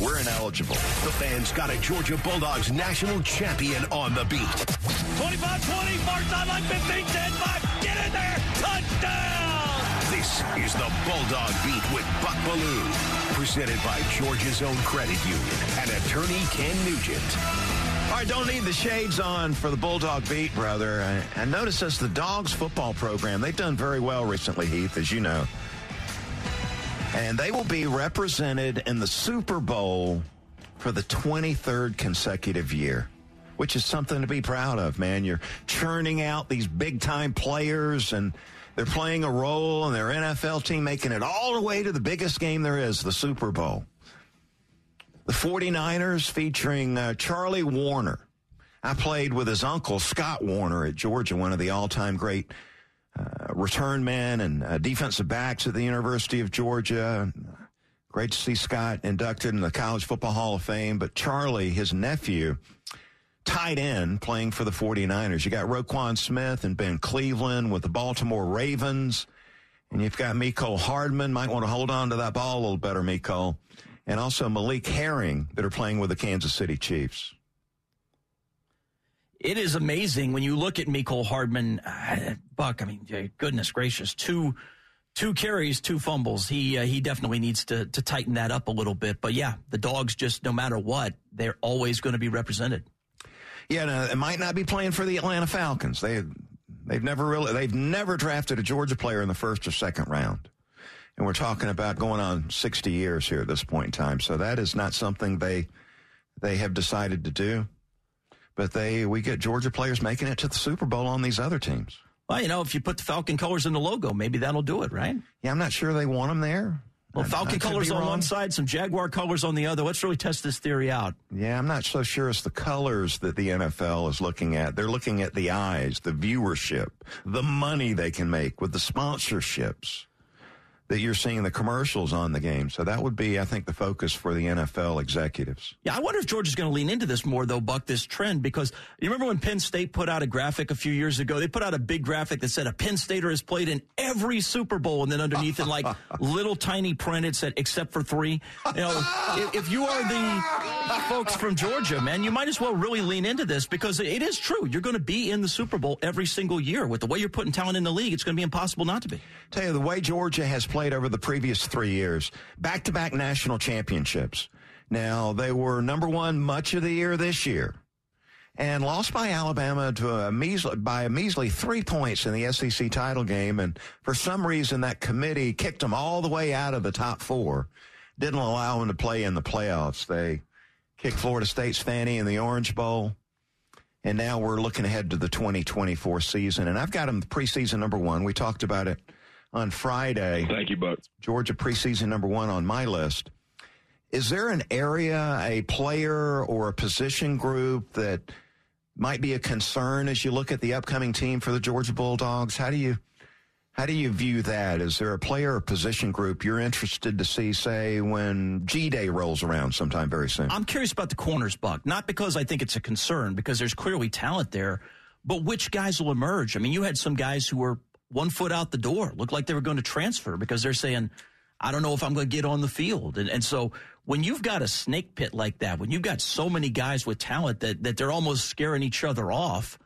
We're ineligible. The fans got a Georgia Bulldogs national champion on the beat. 25-20, far sideline 15, 10, 5, get in there, touchdown! This is the Bulldog Beat with Buck Belue, presented by Georgia's own credit union and attorney Ken Nugent. All right, don't need the shades on for the Bulldog beat, brother. And notice noticed this the Dogs football program. They've done very well recently, Heath, as you know. And they will be represented in the Super Bowl for the 23rd consecutive year, which is something to be proud of, man. You're churning out these big time players and they're playing a role in their NFL team, making it all the way to the biggest game there is, the Super Bowl. The 49ers featuring uh, Charlie Woerner. I played with his uncle, Scott Woerner, at Georgia, one of the all time great uh, return men and uh, defensive backs at the University of Georgia. Great to see Scott inducted in the College Football Hall of Fame. But Charlie, his nephew, tight end playing for the 49ers. You got Roquan Smith and Ben Cleveland with the Baltimore Ravens. And you've got Mecole Hardman. Might want to hold on to that ball a little better, Mecole. And also Malik Herring that are playing with the Kansas City Chiefs it is amazing when you look at Mecole Hardman. Uh, Buck, I mean, goodness gracious, two two carries, two fumbles. He uh, he definitely needs to to tighten that up a little bit. But yeah, the dogs just no matter what, they're always going to be represented. Yeah, no, it might not be playing for the Atlanta Falcons. They they've never really they've never drafted a Georgia player in the first or second round. And we're talking about going on 60 years here at this point in time. So that is not something they they have decided to do but they we get Georgia players making it to the Super Bowl on these other teams. Well, you know, if you put the Falcon colors in the logo, maybe that'll do it, right? Yeah, I'm not sure they want them there. Well, Falcon colors on one side, some Jaguar colors on the other. Let's really test this theory out. Yeah, I'm not so sure it's the colors that the NFL is looking at. They're looking at the eyes, the viewership, the money they can make with the sponsorships that you're seeing the commercials on the game. So that would be, I think, the focus for the NFL executives. Yeah, I wonder if George is going to lean into this more, though, Buck, this trend, because you remember when Penn State put out a graphic a few years ago? They put out a big graphic that said a Penn Stater has played in every Super Bowl, and then underneath in like little tiny print it said, except for three. You know, if, if you are the folks from Georgia, man, you might as well really lean into this because it is true. You're going to be in the Super Bowl every single year. With the way you're putting talent in the league, it's going to be impossible not to be. Tell you, the way Georgia has played over the previous three years. Back to back national championships. Now, they were number one much of the year this year and lost by Alabama to a measly, by a measly three points in the SEC title game. And for some reason, that committee kicked them all the way out of the top four, didn't allow them to play in the playoffs. They kicked Florida State's Fanny in the Orange Bowl. And now we're looking ahead to the 2024 season. And I've got them preseason number one. We talked about it on Friday. Thank you, Buck. Georgia preseason number one on my list. Is there an area, a player, or a position group that might be a concern as you look at the upcoming team for the Georgia Bulldogs? How do you how do you view that? Is there a player or position group you're interested to see, say, when G Day rolls around sometime very soon? I'm curious about the corners, Buck. Not because I think it's a concern, because there's clearly talent there, but which guys will emerge? I mean, you had some guys who were one foot out the door. Looked like they were going to transfer because they're saying, I don't know if I'm going to get on the field. And, and so when you've got a snake pit like that, when you've got so many guys with talent that, that they're almost scaring each other off,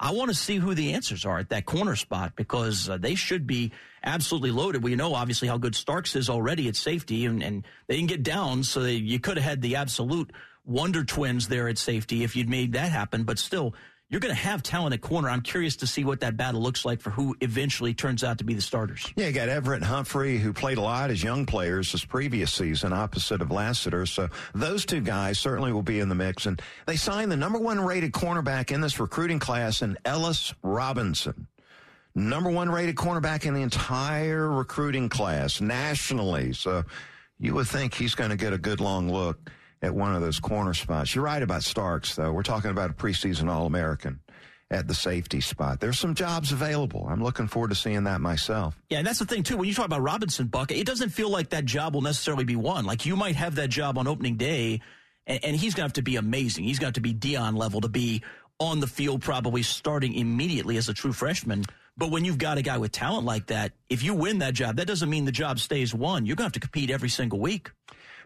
I want to see who the answers are at that corner spot because uh, they should be absolutely loaded. We know obviously how good Starks is already at safety, and, and they didn't get down, so they, you could have had the absolute wonder twins there at safety if you'd made that happen. But still, you're going to have talent at corner. I'm curious to see what that battle looks like for who eventually turns out to be the starters. Yeah, you got Everette Humphrey, who played a lot as young players this previous season, opposite of Lassiter. So those two guys certainly will be in the mix. And they signed the number one rated cornerback in this recruiting class in Ellis Robinson. Number one rated cornerback in the entire recruiting class nationally. So you would think he's going to get a good long look at one of those corner spots. You're right about Starks, though. We're talking about a preseason All American at the safety spot. There's some jobs available. I'm looking forward to seeing that myself. Yeah, and that's the thing too. When you talk about Robinson, Buck, it doesn't feel like that job will necessarily be won. Like you might have that job on opening day, and, and he's going to have to be amazing. He's have to be Deion level to be on the field, probably starting immediately as a true freshman. But when you've got a guy with talent like that, if you win that job, that doesn't mean the job stays won. You're going to have to compete every single week.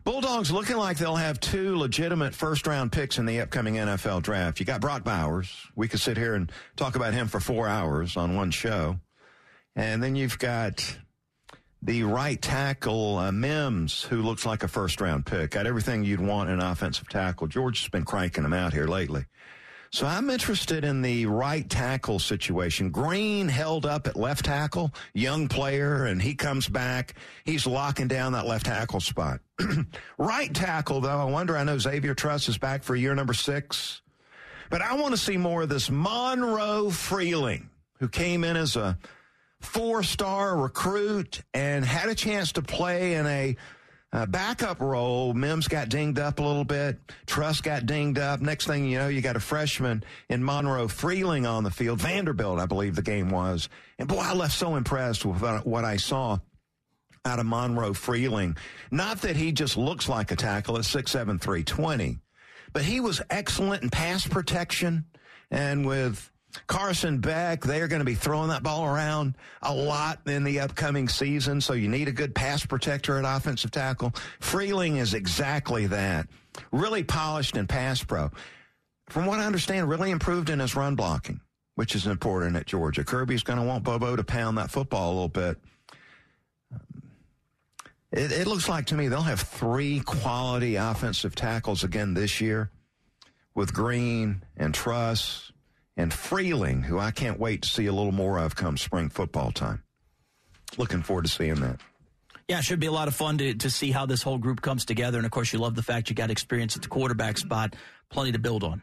Bulldogs looking like they'll have two legitimate first round picks in the upcoming NFL draft. You got Brock Bowers. We could sit here and talk about him for four hours on one show. And then you've got the right tackle, uh, Mims, who looks like a first round pick. Got everything you'd want in an offensive tackle. George has been cranking him out here lately. So I'm interested in the right tackle situation. Greene held up at left tackle, young player, and he comes back. He's locking down that left tackle spot. right tackle, though, I wonder, I know Xavier Truss is back for year number six, but I want to see more of this Monroe Freeling, who came in as a four star recruit and had a chance to play in a uh, backup role, Mims got dinged up a little bit. Truss got dinged up. Next thing you know, you got a freshman in Monroe Freeling on the field. Vanderbilt, I believe the game was. And boy, I left so impressed with what I saw out of Monroe Freeling. Not that he just looks like a tackle at 6'7", 320, but he was excellent in pass protection and with Carson Beck, they are going to be throwing that ball around a lot in the upcoming season, so you need a good pass protector at offensive tackle. Freeling is exactly that. Really polished in pass pro. From what I understand, really improved in his run blocking, which is important at Georgia. Kirby's going to want Bobo to pound that football a little bit. Um, it, it looks like to me they'll have three quality offensive tackles again this year with Greene and Truss and Freeling, who I can't wait to see a little more of come spring football time. Looking forward to seeing that. Yeah, it should be a lot of fun to, to see how this whole group comes together. And of course, you love the fact you got experience at the quarterback spot, plenty to build on.